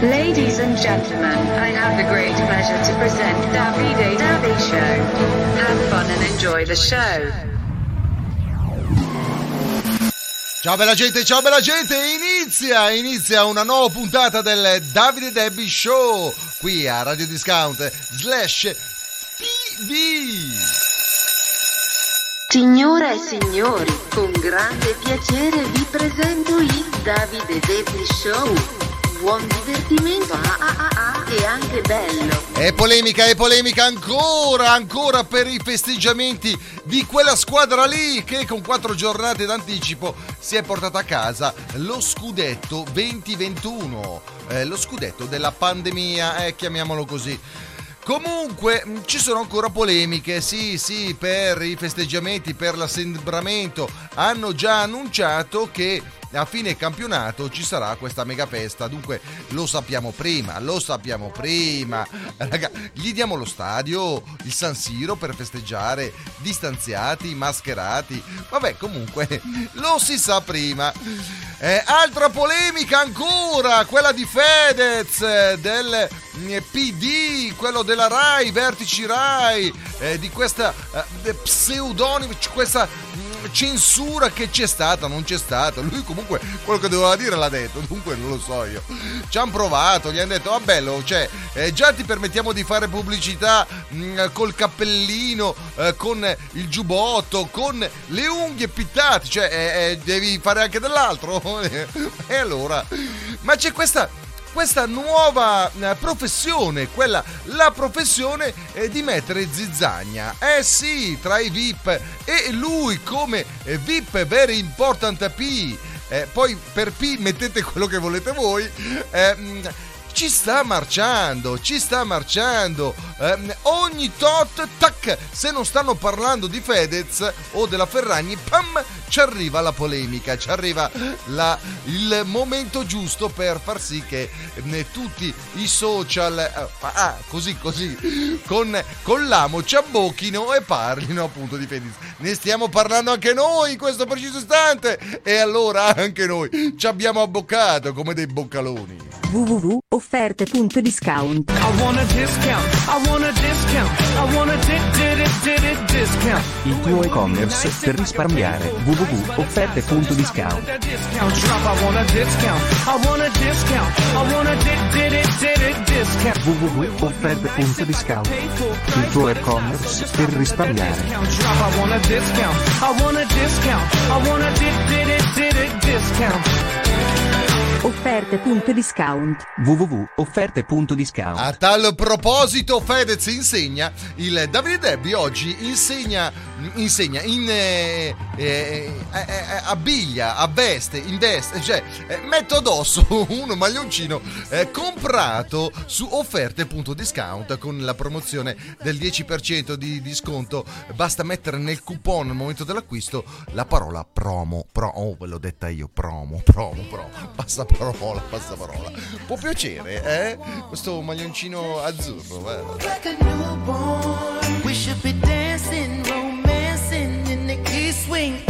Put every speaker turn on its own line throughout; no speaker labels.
Ladies and gentlemen, I have the great pleasure to present Davide Davy Show. Have fun and enjoy the show.
Ciao bella gente, ciao bella gente, inizia, inizia una nuova puntata del Davide Debbie Show qui a Radio Discount slash TV.
Signore e signori, con grande piacere vi presento il Davide Debbie Show. Buon divertimento ah, ah, ah, ah, e anche bello.
E polemica, e polemica ancora, ancora per i festeggiamenti di quella squadra lì che con quattro giornate d'anticipo si è portata a casa lo scudetto 2021, eh, lo scudetto della pandemia, eh, chiamiamolo così. Comunque mh, ci sono ancora polemiche, sì sì, per i festeggiamenti, per l'assembramento. Hanno già annunciato che a fine campionato ci sarà questa mega festa. Dunque lo sappiamo prima, lo sappiamo prima. Raga, gli diamo lo stadio, il San Siro per festeggiare, distanziati, mascherati. Vabbè, comunque lo si sa prima. Eh, altra polemica ancora, quella di Fedez, del mm, PD, quello della RAI, Vertici RAI, eh, di questa eh, pseudonimo, questa mm, censura che c'è stata, non c'è stata. Lui comunque quello che doveva dire l'ha detto, dunque non lo so io. Ci hanno provato, gli hanno detto, va bello, cioè, eh, già ti permettiamo di fare pubblicità mh, col cappellino, eh, con il giubbotto, con le unghie pittate, cioè eh, eh, devi fare anche dell'altro. e allora, ma c'è questa questa nuova eh, professione, quella la professione eh, di mettere zizzagna. Eh sì, tra i VIP e lui come eh, VIP very important P. Eh, poi per P mettete quello che volete voi. Eh, ci sta marciando, ci sta marciando. Eh, ogni tot, tac, se non stanno parlando di Fedez o della Ferragni, pam, ci arriva la polemica, ci arriva la- il momento giusto per far sì che eh, tutti i social, eh, ah, così, così, con, con l'amo ci abbocchino e parlino appunto di Fedez. Ne stiamo parlando anche noi in questo preciso istante e allora anche noi ci abbiamo abboccato come dei boccaloni.
www.offerte.discount
Want a discount.
Il tuo e-commerce per risparmiare. www.offerte.discount www.offerte.discount Il tuo e-commerce per risparmiare.
I want a discount. I want a discount.
offerte.discount
www.offerte.discount
A tal proposito, Fedez insegna, il Davide Debbie oggi insegna, insegna in eh, eh, eh, eh, abbiglia, avveste, investe, cioè eh, mette addosso un maglioncino eh, comprato su offerte.discount con la promozione del 10% di disconto. Basta mettere nel coupon al momento dell'acquisto la parola promo. Pro, oh, ve l'ho detta io, promo, promo, promo. Passa parola, passa parola. Può piacere, eh? Questo maglioncino azzurro, vero?
We should be dancing, romancing in the east wing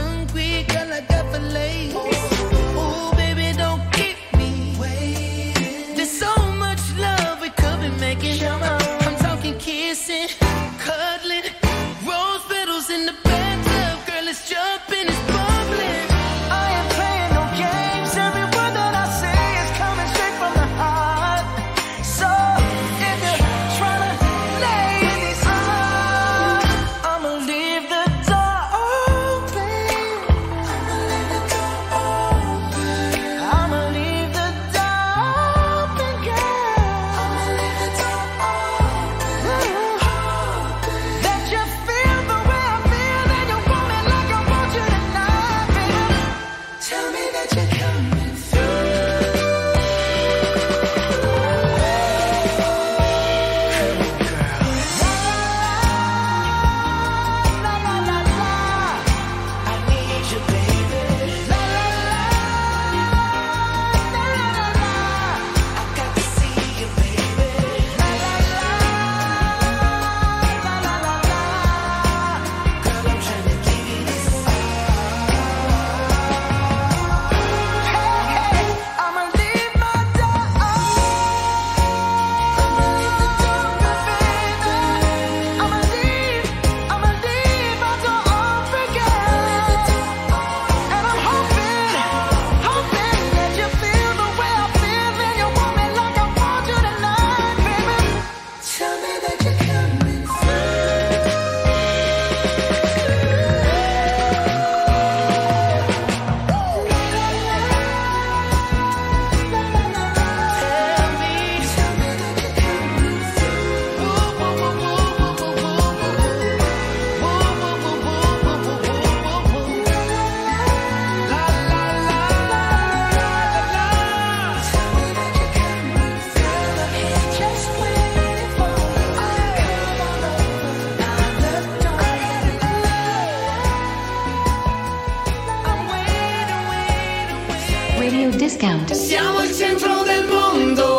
discount.
Siamo il centro del mondo,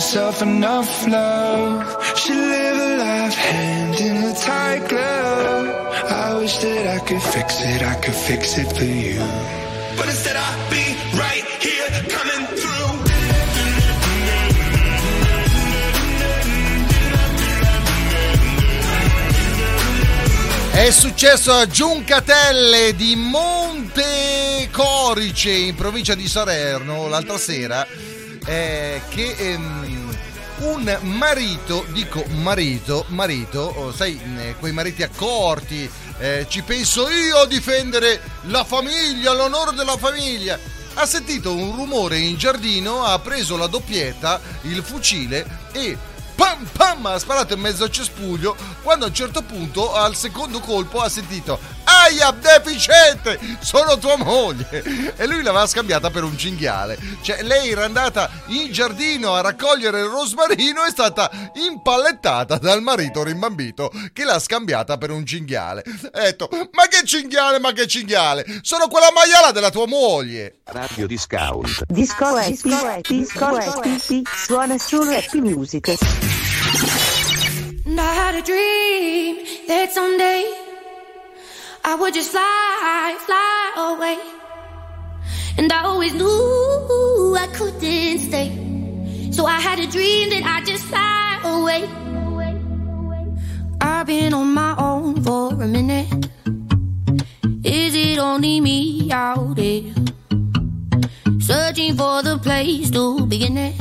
yourself enough love. Should live a life hand in a tight glove. I wish that I could fix it, I could fix it for you. But instead I'll be right here coming through.
È successo a Giuncatelle di Monte Corice in provincia di Salerno l'altra sera eh, che ehm, un marito, dico marito, marito, oh, sai, eh, quei mariti accorti, eh, ci penso io a difendere la famiglia, l'onore della famiglia. Ha sentito un rumore in giardino, ha preso la doppietta, il fucile e pam pam ha sparato in mezzo al cespuglio quando a un certo punto al secondo colpo ha sentito aia deficiente sono tua moglie e lui l'aveva scambiata per un cinghiale cioè lei era andata in giardino a raccogliere il rosmarino e è stata impallettata dal marito rimbambito che l'ha scambiata per un cinghiale ha detto ma che cinghiale ma che cinghiale sono quella maiala della tua moglie
Radio Discount.
Disco Happy, Disco Happy, suona solo Happy Music.
And I had a dream that someday I would just fly, fly away. And I always knew I couldn't stay. So I had a dream that I'd just fly away. I've been on my own for a minute. Is it only me out there? Searching for the place to begin it.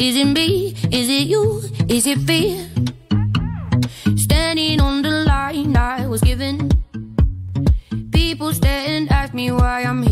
Is it me? Is it you? Is it fear? Standing on the line I was given. People stare and ask me why I'm here.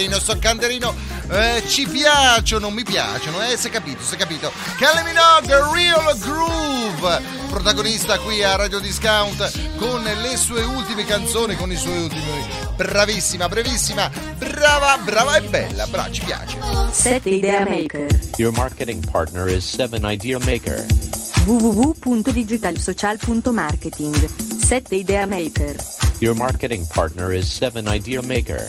canderino, so canderino. Eh, ci piacciono, mi piacciono, eh, si è capito, si è capito. Kylie Minogue, Real Groove, protagonista qui a Radio Discount con le sue ultime canzoni, con i suoi ultimi. Bravissima, brevissima, brava, brava e bella, brava, ci piace.
7 Idea Maker.
Your marketing partner is 7 Idea Maker.
www.digitalsocial.marketing 7 Idea Maker.
Your marketing partner is 7 Idea Maker.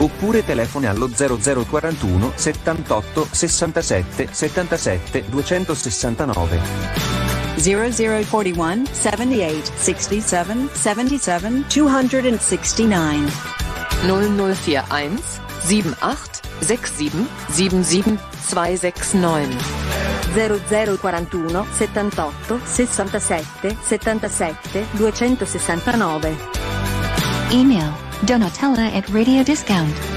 Oppure telefoni allo 0041 78 67 77 269.
0041 78 67 77 269. 0041 78 67 77 269.
0041 78 67 77 269
Email Donatella at Radio Discount.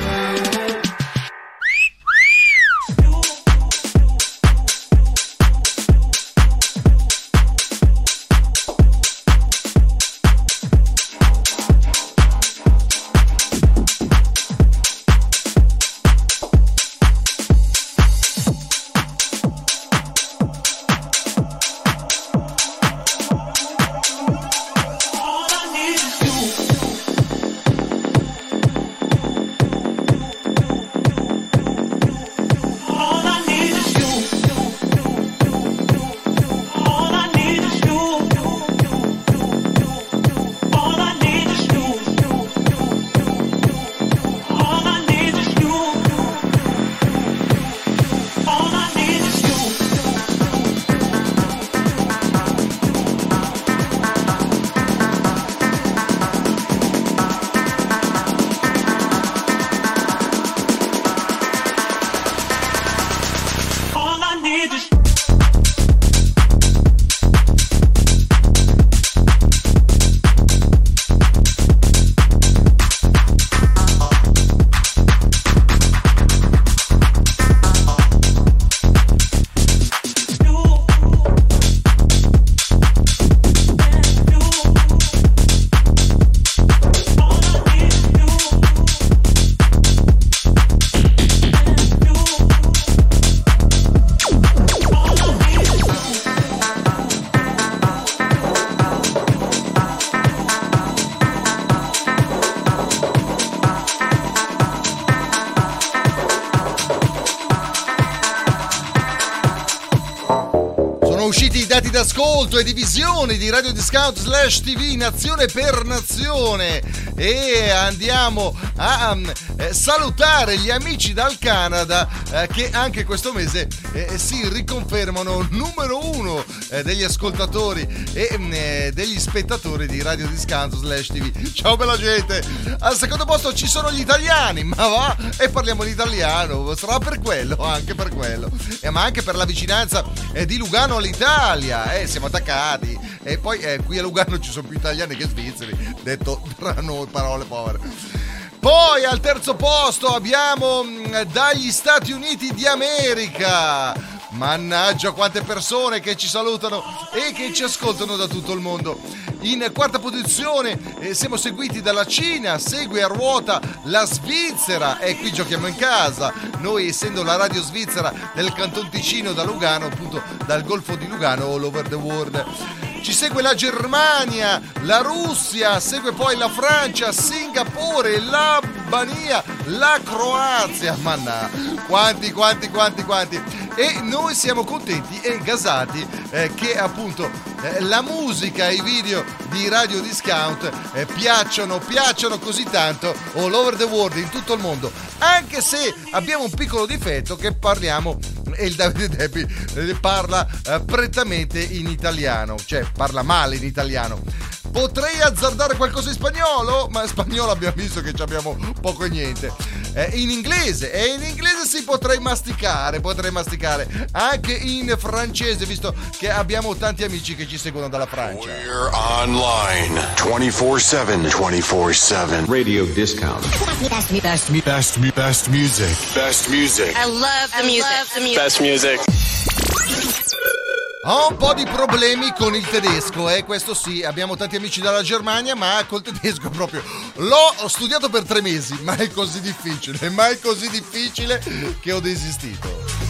D'ascolto e di visione di Radio Discount slash TV Nazione per Nazione. E andiamo a um, eh, salutare gli amici dal Canada eh, che anche questo mese eh, si riconfermano numero uno eh, degli ascoltatori e mm, eh, degli spettatori di Radio Discount slash TV. Ciao bella gente! Al secondo posto ci sono gli italiani, ma va e parliamo l'italiano, sarà per quello, anche per quello, Eh, ma anche per la vicinanza eh, di Lugano all'Italia, eh, siamo attaccati e poi eh, qui a Lugano ci sono più italiani che svizzeri, detto tra noi parole povere. Poi al terzo posto abbiamo mm, dagli Stati Uniti di America. Mannaggia quante persone che ci salutano e che ci ascoltano da tutto il mondo. In quarta posizione eh, siamo seguiti dalla Cina, segue a ruota la Svizzera e qui giochiamo in casa. Noi essendo la radio svizzera del Canton Ticino da Lugano, appunto dal Golfo di Lugano all over the world. Ci segue la Germania, la Russia, segue poi la Francia, Singapore, l'Albania, la Croazia. Manna, quanti, quanti, quanti, quanti. E noi siamo contenti e gasati eh, che appunto eh, la musica e i video di Radio Discount eh, piacciono, piacciono così tanto all over the world, in tutto il mondo. Anche se abbiamo un piccolo difetto che parliamo e il Davide Deppi eh, parla eh, prettamente in italiano, cioè parla male in italiano. Potrei azzardare qualcosa in spagnolo, ma in spagnolo abbiamo visto che abbiamo poco e niente. Eh, in inglese, e in inglese si potrei masticare, potrei masticare. Anche in francese, visto che abbiamo tanti amici che ci seguono dalla Francia.
We're online 24-7. 24-7.
Radio Discount.
Best, best, best, best, best music. Best music.
I love the music.
Best music.
Ho un po' di problemi con il tedesco, eh, questo sì, abbiamo tanti amici dalla Germania, ma col tedesco proprio l'ho studiato per tre mesi, ma è così difficile, ma è così difficile che ho desistito.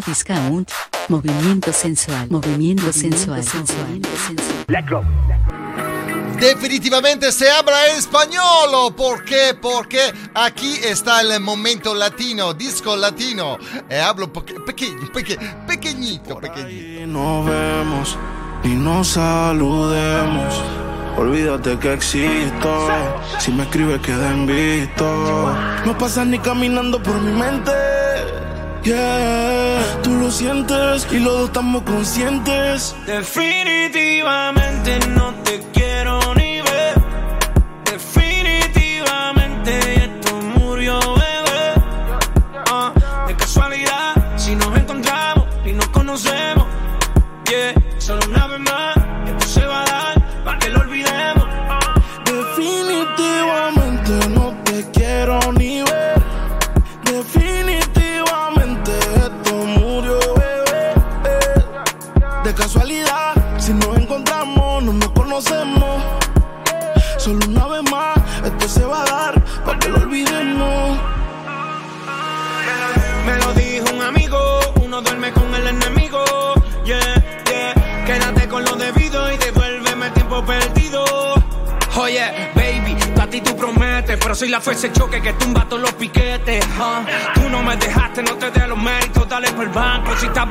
Radio Discount. Movimiento sensual. Movimiento sensual. sensual.
Definitivamente se habla español, ¿por qué? Porque aquí está el momento latino, disco latino. E hablo peque- pequeño, peque- pequeñito, pequeñito.
nos vemos y nos saludemos. Olvídate que existo. Si me escribes, queda en visto. No pasas ni caminando por mi mente. Yeah, tú lo sientes y los dos estamos conscientes.
Definitivamente no te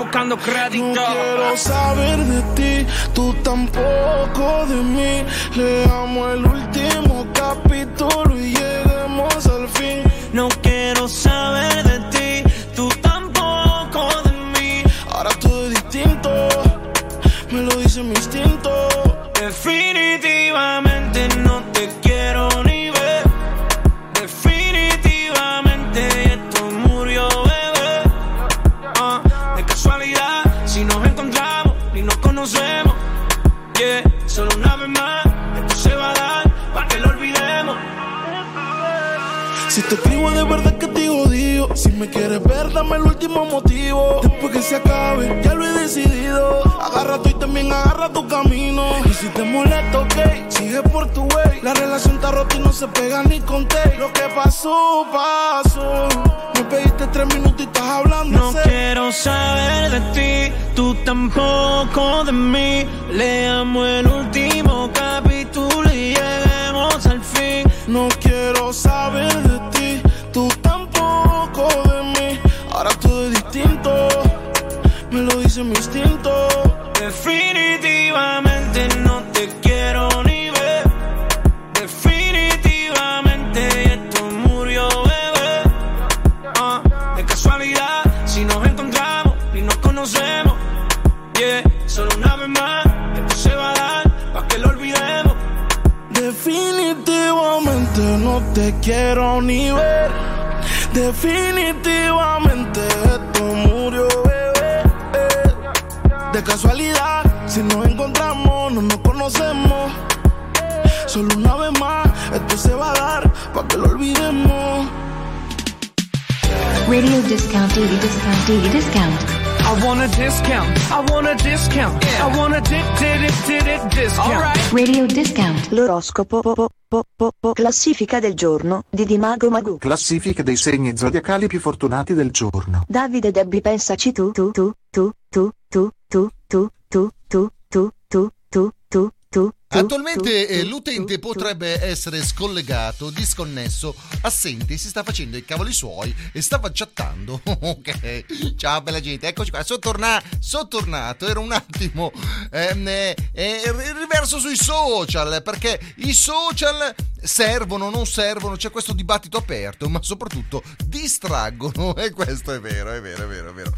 buscando crédito.
No quiero saber de está rota y no se pega ni con té Lo que pasó, pasó Me pediste tres minutos y estás hablando
No
sé.
quiero saber de ti, tú tampoco de mí. Leamos el último capítulo y lleguemos al fin.
No quiero saber de ti, tú tampoco de mí. Ahora todo es distinto, me lo dice mi instinto.
Definitivamente te quiero ni ver. Definitivamente esto murió, bebé. De casualidad, si nos encontramos,
no nos conocemos. Solo una vez más, esto se va a dar para que lo olvidemos.
Radio discount, daily discount, daily discount.
I want a discount. I want a discount. Yeah. I want a di- di- di- di- discount. All right.
Radio discount.
L'oroscopo po, po, po, po, classifica del giorno di Dimago Magu.
Classifica dei segni zodiacali più fortunati del giorno.
Davide Debbie pensaci tu tu tu tu tu tu tu
Attualmente eh, l'utente potrebbe essere scollegato, disconnesso, assente, si sta facendo i cavoli suoi e stava chattando. ok, ciao bella gente, eccoci qua, sono, torna- sono tornato, ero un attimo ehm, eh, eh, riverso sui social, perché i social servono, non servono, c'è questo dibattito aperto, ma soprattutto distraggono e questo è vero, è vero, è vero, è vero.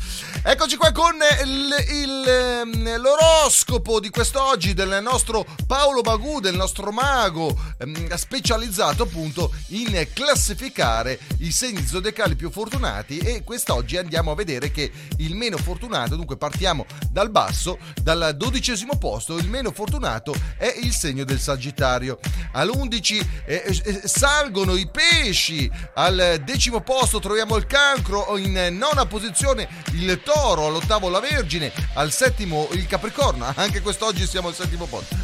Eccoci qua con il- il, ehm, l'oroscopo di quest'oggi del nostro Paolo Magù, del nostro mago ehm, specializzato appunto in classificare i segni zodiacali più fortunati e quest'oggi andiamo a vedere che il meno fortunato, dunque partiamo dal basso, dal dodicesimo posto, il meno fortunato è il segno del Sagittario. All'11 eh, eh, salgono i pesci, al decimo posto troviamo il cancro, in nona posizione il toro, all'ottavo la vergine, al settimo il capricorno, anche quest'oggi siamo al settimo posto.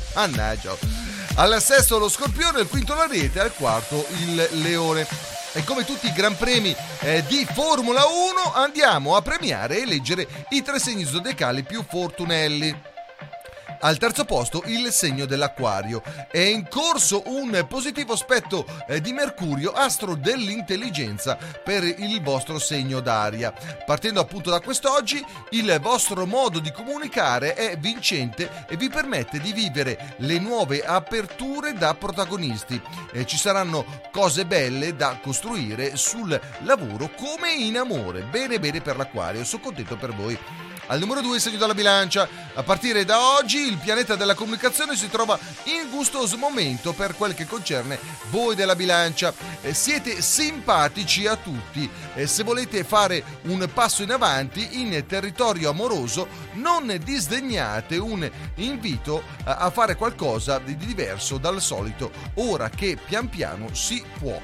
Mannaggia. Al sesto lo scorpione, al quinto l'ariete, al quarto il leone. E come tutti i gran premi eh, di Formula 1 andiamo a premiare e eleggere i tre segni zodiacali più fortunelli. Al terzo posto il segno dell'acquario. È in corso un positivo aspetto eh, di Mercurio, astro dell'intelligenza, per il vostro segno d'aria. Partendo appunto da quest'oggi, il vostro modo di comunicare è vincente e vi permette di vivere le nuove aperture da protagonisti. Eh, ci saranno cose belle da costruire sul lavoro come in amore. Bene bene per l'acquario, sono contento per voi. Al numero 2 segno dalla bilancia. A partire da oggi il pianeta della comunicazione si trova in gustoso momento per quel che concerne voi della bilancia. Eh, siete simpatici a tutti. Eh, se volete fare un passo in avanti in territorio amoroso, non disdegnate un invito a a fare qualcosa di diverso dal solito, ora che pian piano si può.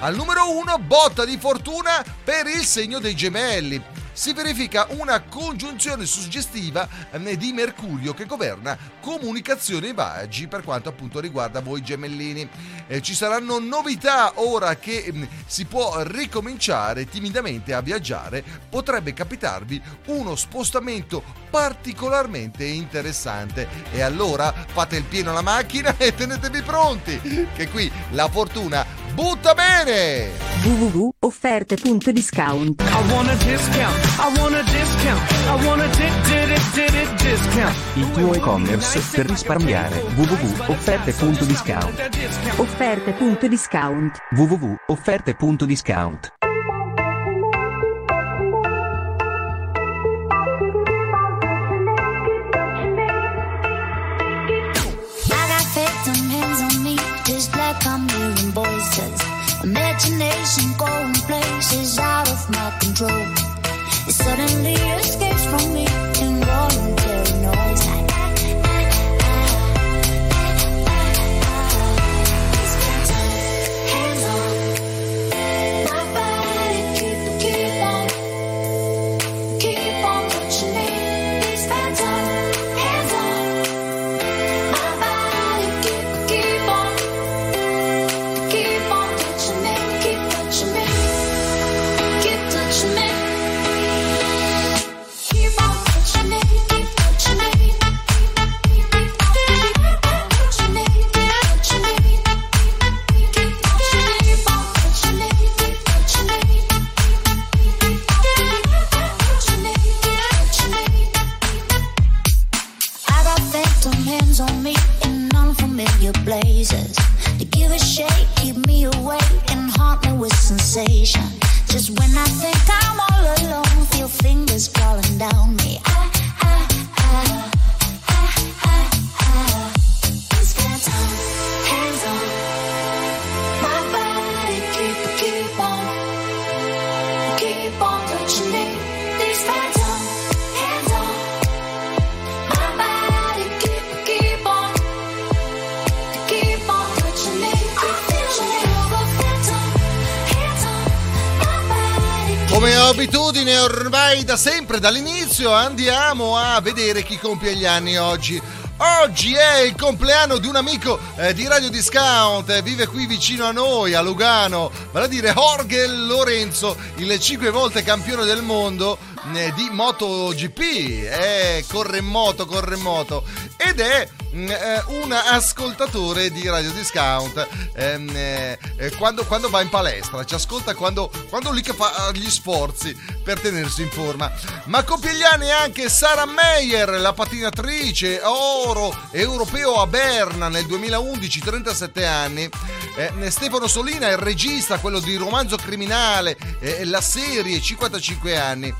Al numero 1, botta di fortuna per il segno dei gemelli. Si verifica una congiunzione suggestiva eh, di Mercurio che governa comunicazione e viaggi per quanto appunto riguarda voi gemellini. Eh, ci saranno novità ora che mm, si può ricominciare timidamente a viaggiare. Potrebbe capitarvi uno spostamento particolarmente interessante. E allora fate il pieno alla macchina e tenetevi pronti, che qui la fortuna butta bene!
www.offerte.discount
I want a discount. I want a discount. I want a di- di- di- di- di- discount.
Il tuo e-commerce per risparmiare www.offerte.discount
Offerte.discount
www.offerte.discount
Imagination going places out of my control. It suddenly escapes
ormai da sempre, dall'inizio, andiamo a vedere chi compie gli anni oggi. Oggi è il compleanno di un amico eh, di Radio Discount, eh, vive qui vicino a noi, a Lugano, vale a dire Jorge Lorenzo, il cinque volte campione del mondo di MotoGP, eh, corre in moto, corre in moto, ed è mm, eh, un ascoltatore di Radio Discount ehm, eh, eh, quando, quando va in palestra, ci ascolta quando, quando lì che fa gli sforzi per tenersi in forma. Ma compie gli anni anche Sara Meyer, la patinatrice oro europeo a Berna nel 2011, 37 anni. Eh, Stefano Solina, il regista, quello di Romanzo Criminale, eh, la serie, 55 anni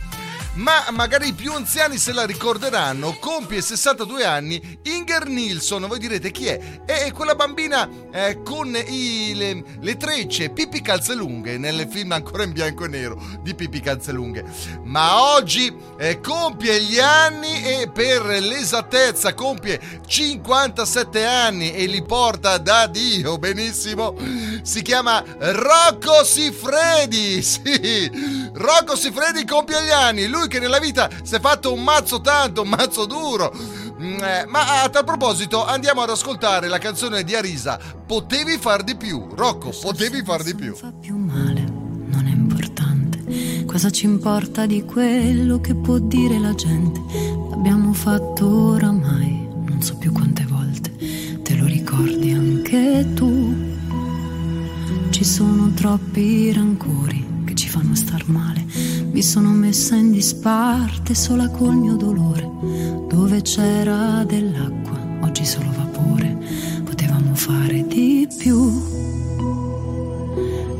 ma magari i più anziani se la ricorderanno, compie 62 anni Inger Nilsson, voi direte chi è? È quella bambina eh, con i- le, le trecce Pippi Calzelunghe nel film ancora in bianco e nero di Pippi Calzelunghe. Ma oggi eh, compie gli anni e per l'esattezza compie 57 anni e li porta da Dio, benissimo. Si chiama Rocco Siffredi, sì, Rocco Siffredi compie gli anni, lui che nella vita si è fatto un mazzo tanto, un mazzo duro. Mm, eh, Ma a tal proposito andiamo ad ascoltare la canzone di Arisa, Potevi far di più. Rocco, potevi far di più.
più male.
Cosa ci importa di quello che può dire la gente? L'abbiamo fatto oramai, non so più quante volte. Te lo ricordi anche tu? Ci sono troppi rancori che ci fanno star male. Mi sono messa in disparte sola col mio dolore. Dove c'era dell'acqua, oggi solo vapore. Potevamo fare di più.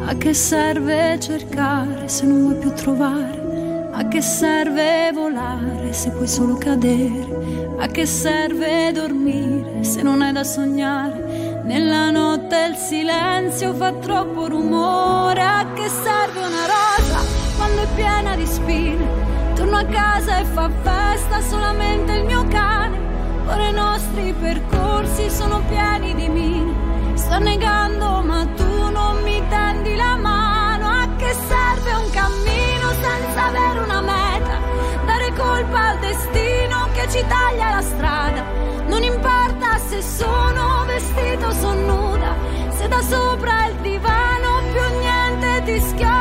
A che serve cercare se non vuoi più trovare? A che serve volare se puoi solo cadere? A che serve dormire se non hai da sognare? Nella notte il silenzio fa troppo rumore. A che serve una rosa quando è piena di spine? Torno a casa e fa festa solamente il mio cane. Ora i nostri percorsi sono pieni di mine. Sto negando ma tu non mi tendi la mano. A che serve un cammino senza avere una meta? Dare colpa al destino che ci taglia la strada. Non importa se sono vestito o sono nuda. Se da sopra il divano più niente ti schioda.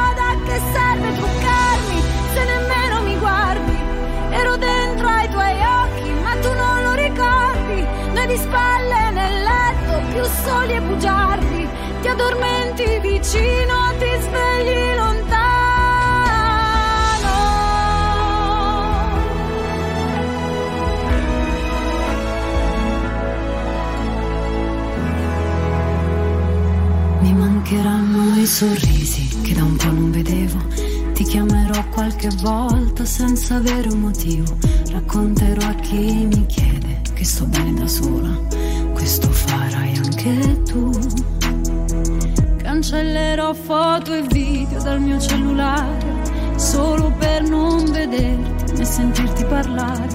Soli e bugiardi. Ti addormenti vicino, ti svegli lontano. Mi mancheranno i sorrisi che da un po' non vedevo. Ti chiamerò qualche volta senza avere un motivo. Racconterò a chi mi chiede che sto bene da sola. Questo farai anche tu. Cancellerò foto e video dal mio cellulare solo per non vederti né sentirti parlare.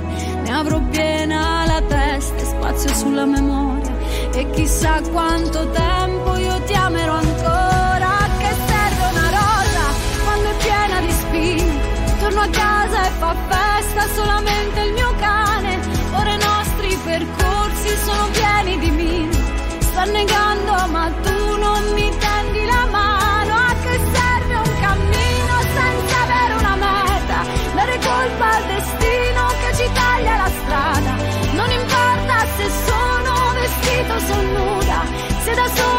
Ne avrò piena la testa e spazio sulla memoria. E chissà quanto tempo io ti amerò ancora. Che serve una rosa quando è piena di spine? Torno a casa e fa festa solamente il mio cane. Ora i nostri percorsi sono pieni di mine. Sta negando ma tu non mi tendi la mano. A che serve un cammino senza avere una meta? Dare colpa al destino che ci taglia la strada. Non importa se sono vestito o sono nuda. Se da sopra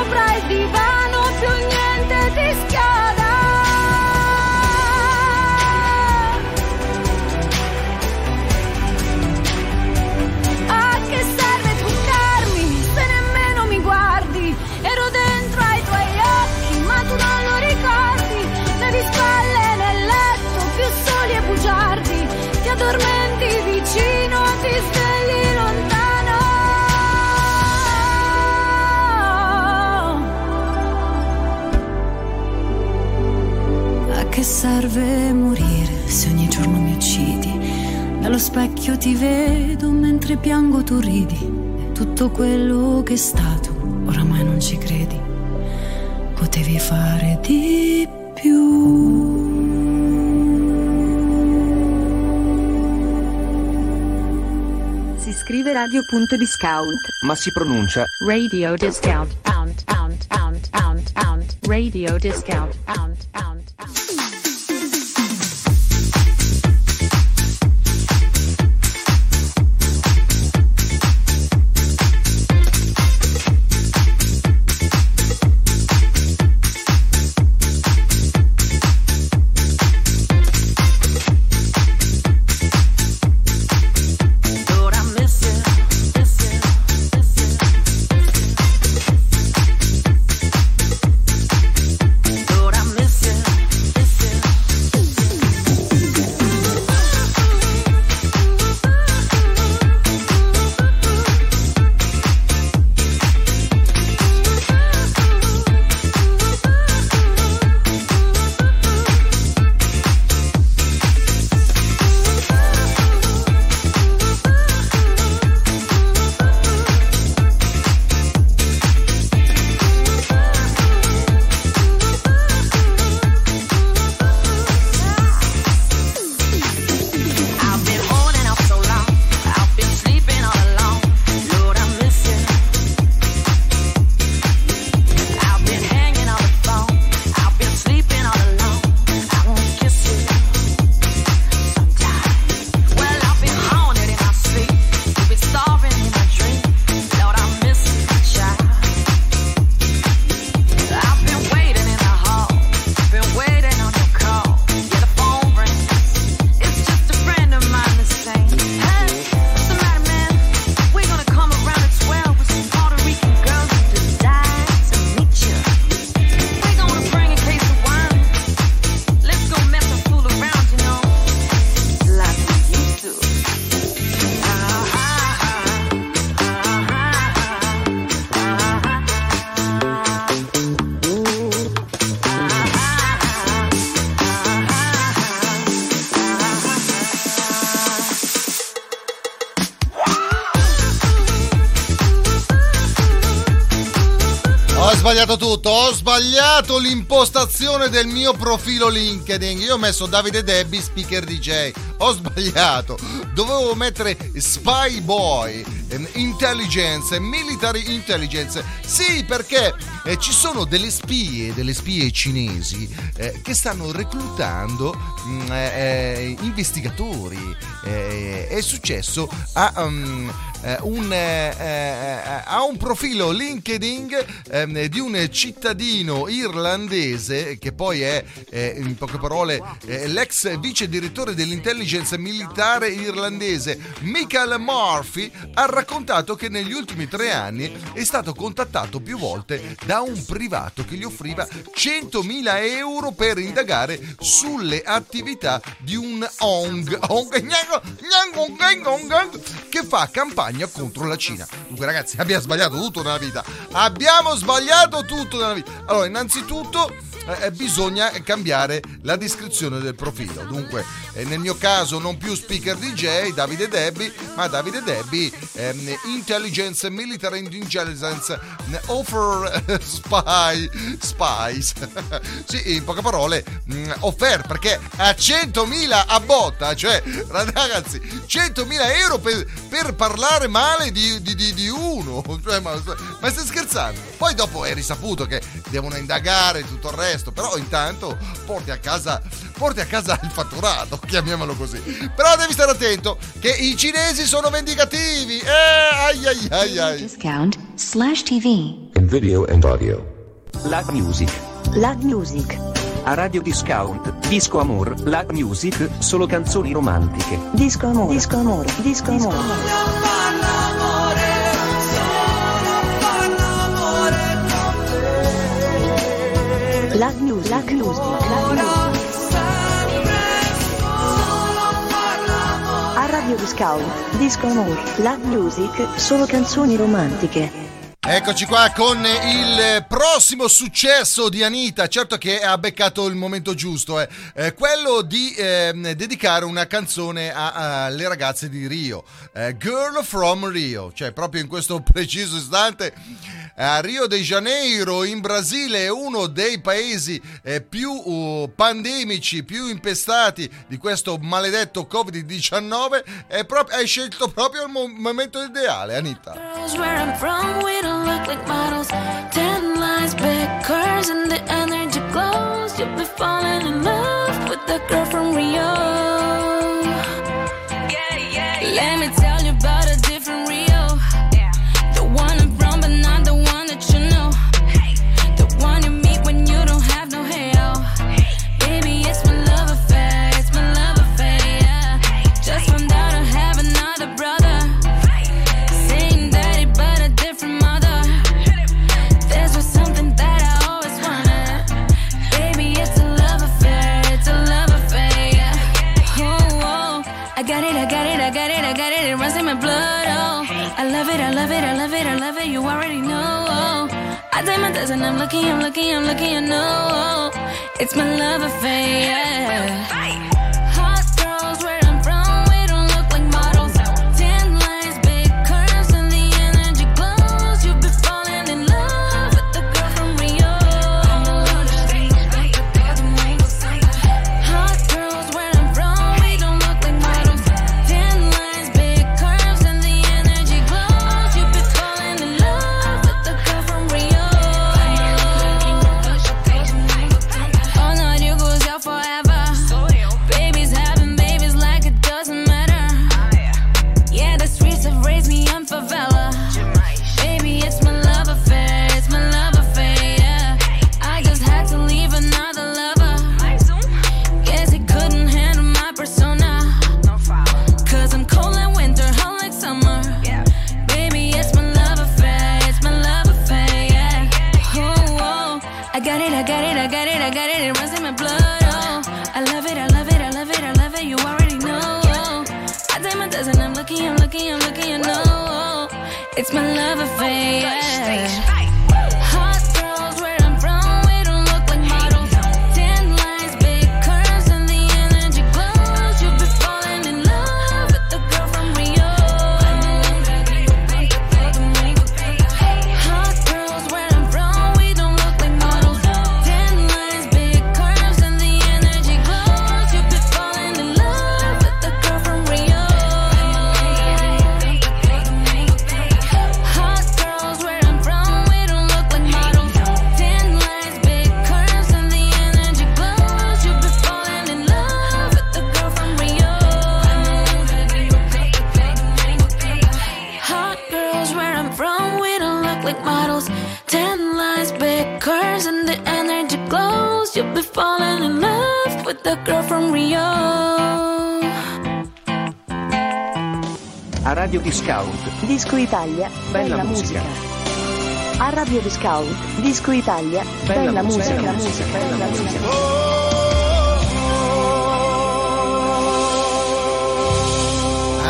serve morire se ogni giorno mi uccidi? Dallo specchio ti vedo mentre piango tu ridi. Tutto quello che è stato, oramai non ci credi. Potevi fare di più.
Si scrive radio.discount.
Ma si pronuncia
Radio discount. Pound, pound, pound, pound, pound. Radio discount. Pound,
sbagliato l'impostazione del mio profilo LinkedIn. Io ho messo Davide Debbie, speaker DJ. Ho sbagliato. Dovevo mettere Spy Boy, ehm, Intelligence, Military Intelligence. Sì, perché eh, ci sono delle spie, delle spie cinesi eh, che stanno reclutando mh, eh, eh, investigatori. Eh, è successo a um, eh, un, eh, eh, ha un profilo LinkedIn ehm, di un cittadino irlandese che poi è, eh, in poche parole, eh, l'ex vice direttore dell'intelligence militare irlandese Michael Murphy ha raccontato che negli ultimi tre anni è stato contattato più volte da un privato che gli offriva 100.000 euro per indagare sulle attività di un ONG, ONG che fa campagna contro la Cina. Dunque ragazzi, abbiamo sbagliato tutto nella vita. Abbiamo sbagliato tutto nella vita. Allora, innanzitutto eh, bisogna cambiare la descrizione del profilo. Dunque, eh, nel mio caso non più speaker DJ, Davide Debbie, ma Davide Debbie, ehm, Intelligence, Military Intelligence, Offer eh, Spy, Spies. sì, in poche parole, mh, offer, perché a 100.000 a botta, cioè, ragazzi, 100.000 euro per, per parlare male di, di, di, di uno. Cioè, ma, ma stai scherzando? Poi dopo è risaputo che devono indagare tutto il resto, però intanto porti a casa, porti a casa il fatturato, chiamiamolo così. Però devi stare attento che i cinesi sono vendicativi. Eh, ai ai ai ai.
Discount slash TV.
In video and audio.
Lag Music.
Lag Music.
A Radio Discount, Disco Amor, Lag Music, solo canzoni romantiche.
Disco amore. Disco amore. Disco amore. Lag Music. Lag Music. Lag Music. A Radio Discount, Disco Amore, Lag Music, solo canzoni romantiche.
Eccoci qua con il prossimo successo di Anita, certo che ha beccato il momento giusto, eh. Eh, quello di ehm, dedicare una canzone alle ragazze di Rio, Eh, Girl from Rio, cioè proprio in questo preciso istante a Rio de Janeiro in Brasile è uno dei paesi eh, più uh, pandemici, più impestati di questo maledetto Covid-19 e prop- hai scelto proprio il mo- momento ideale, Anita.
Girls And I'm lucky, I'm lucky, I'm lucky. I know. It's my love affair.
Italia,
Bella
bella,
musica.
musica. A Radio Discount, Disco Italia,
Bella
bella,
musica,
musica,
bella musica,
bella musica.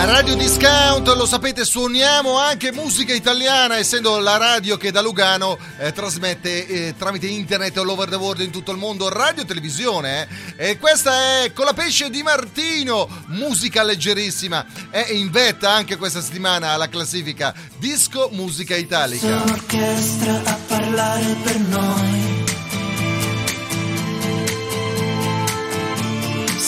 Radio Discount, lo sapete, suoniamo anche musica italiana, essendo la radio che da Lugano eh, trasmette eh, tramite internet all over the world in tutto il mondo, radio e televisione. eh. E questa è Con la pesce di Martino, musica leggerissima. È in vetta anche questa settimana alla classifica Disco Musica Italica.
Orchestra a parlare per noi.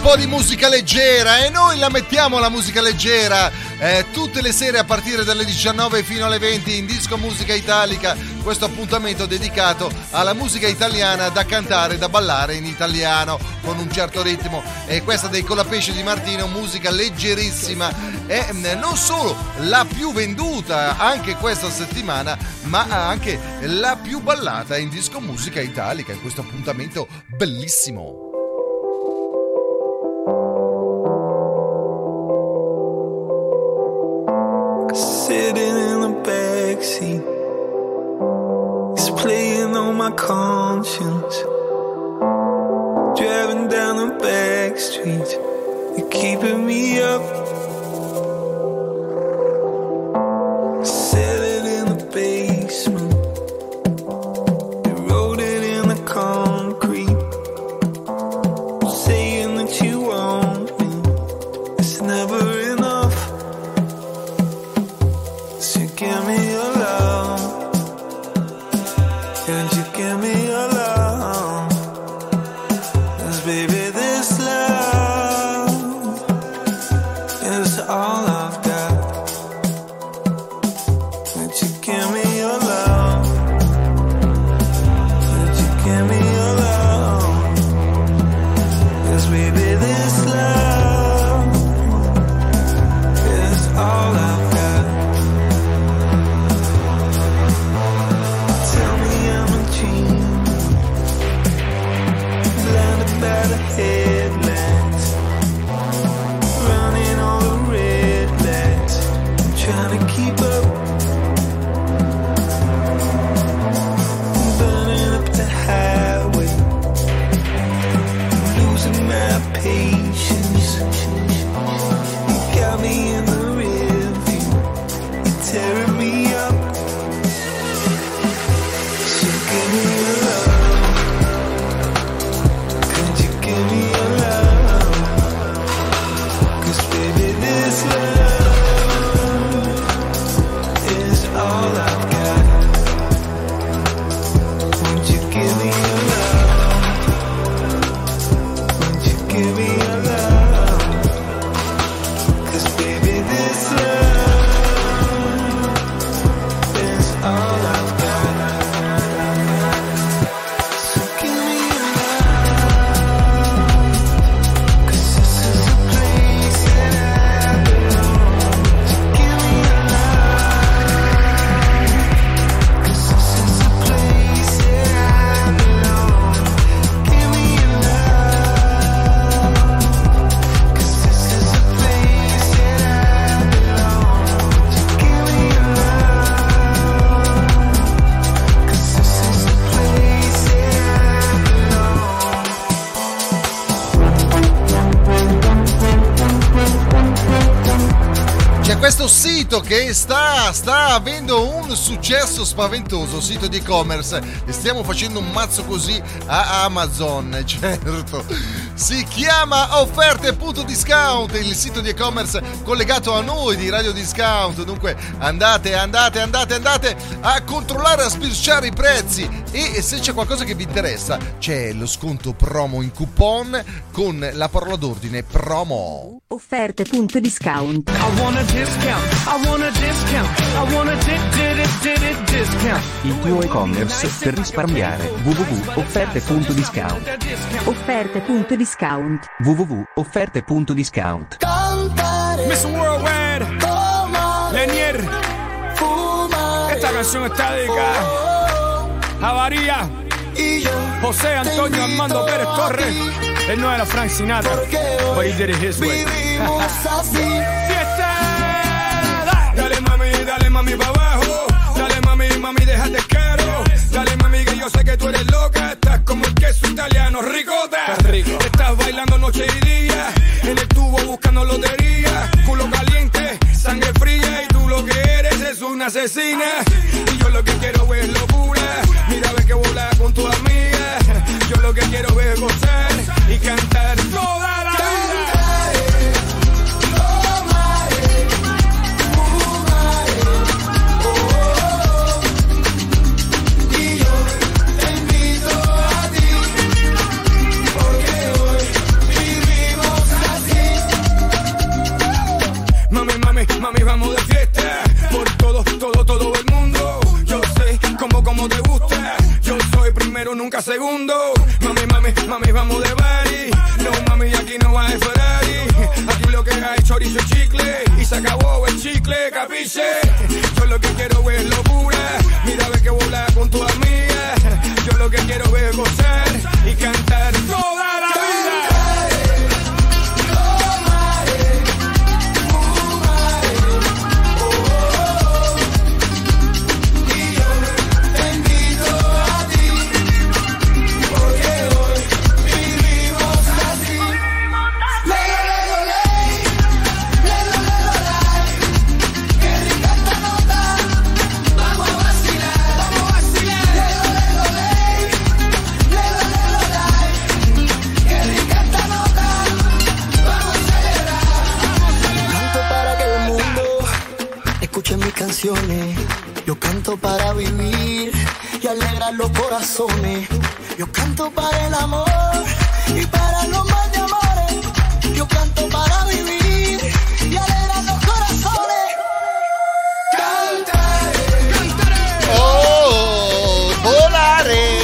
po' di musica leggera
e noi la mettiamo la musica leggera eh, tutte le sere a partire dalle 19 fino alle 20 in Disco Musica Italica, questo appuntamento dedicato alla musica italiana da cantare, da ballare in italiano con un certo ritmo. E questa dei Colapesce di Martino, musica leggerissima. È mm, non solo la più venduta anche questa settimana ma anche la più ballata in Disco Musica Italica in questo appuntamento bellissimo.
It's playing on my conscience. Driving down the back streets, you're keeping me up.
Successo spaventoso, sito di e-commerce, e stiamo facendo un mazzo così a Amazon, certo. Si chiama offerte.discount, il sito di e-commerce collegato a noi di Radio Discount. Dunque andate, andate, andate, andate a controllare, a spirciare i prezzi e se c'è qualcosa che vi interessa c'è lo sconto promo in coupon con la parola d'ordine promo.
Want a discount.
Il tuo e-commerce per risparmiare www.offerte.discount
Offerte.discount.
www.offerte.discount
Mr. Worldwide. Lenier. Esta canción está dedicada a María. José Antonio Armando Pérez Torres. Él no era Frank Sinatra, but he did it his way. Fiesta. Dale mami, dale mami pa' abajo. Dale mami, mami, déjate caro. Dale mami que yo sé que tú eres loca. Estás como el queso italiano, ricota. Estás bailando noche y día. En el tubo buscando lotería. Culo caliente, sangre fría. Y tú lo que eres es una asesina. Y yo lo que quiero es locura. Mira, ve que volar con tu amiga. Yo lo que quiero es gozar cantar toda la vida. Mami, vamos de fiesta. Por todo, todo, todo el mundo. Yo sé cómo, cómo te gusta. Yo soy primero, nunca segundo. Mami, mami, mami, vamos de party. Hay Ferrari. Aquí lo que hay chorizo y chicle. Y se acabó el chicle, capiche. Yo lo que quiero es locura. Mira, ve que volar con tu amiga. Yo lo que quiero es gozar
corazones. Yo canto para el amor y para los más de amores. Yo canto para vivir y alegrar los corazones.
Oh, volare!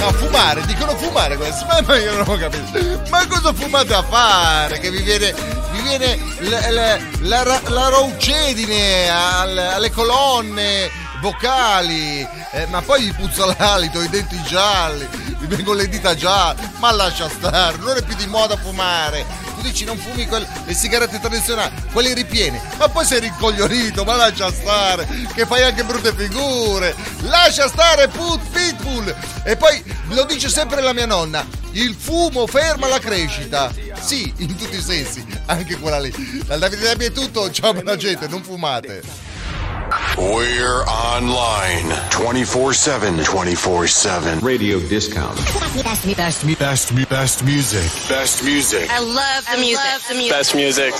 No, fumare, dicono fumare questo, ma, io non ho capito. Ma cosa fumate a fare? Che vi viene, vi viene la, la, la, la raucedine al- alle colonne vocali, eh, ma poi vi puzza l'alito, i denti gialli, vi vengono le dita gialle, ma lascia stare, non è più di moda fumare. Tu dici non fumi quel- le sigarette tradizionali, quelle ripiene, ma poi sei rincoglionito, ma lascia stare, che fai anche brutte figure. Lascia stare put pitbull. E poi lo dice sempre la mia nonna, il fumo ferma la crescita. Sì, in tutti i sensi, anche quella lì. Dal Davide Dabbi è tutto, ciao buona gente, non fumate.
We're online 24 7. 24 7.
Radio Discount.
Best, best, best, best, best music. Best music.
I love the music.
Best music.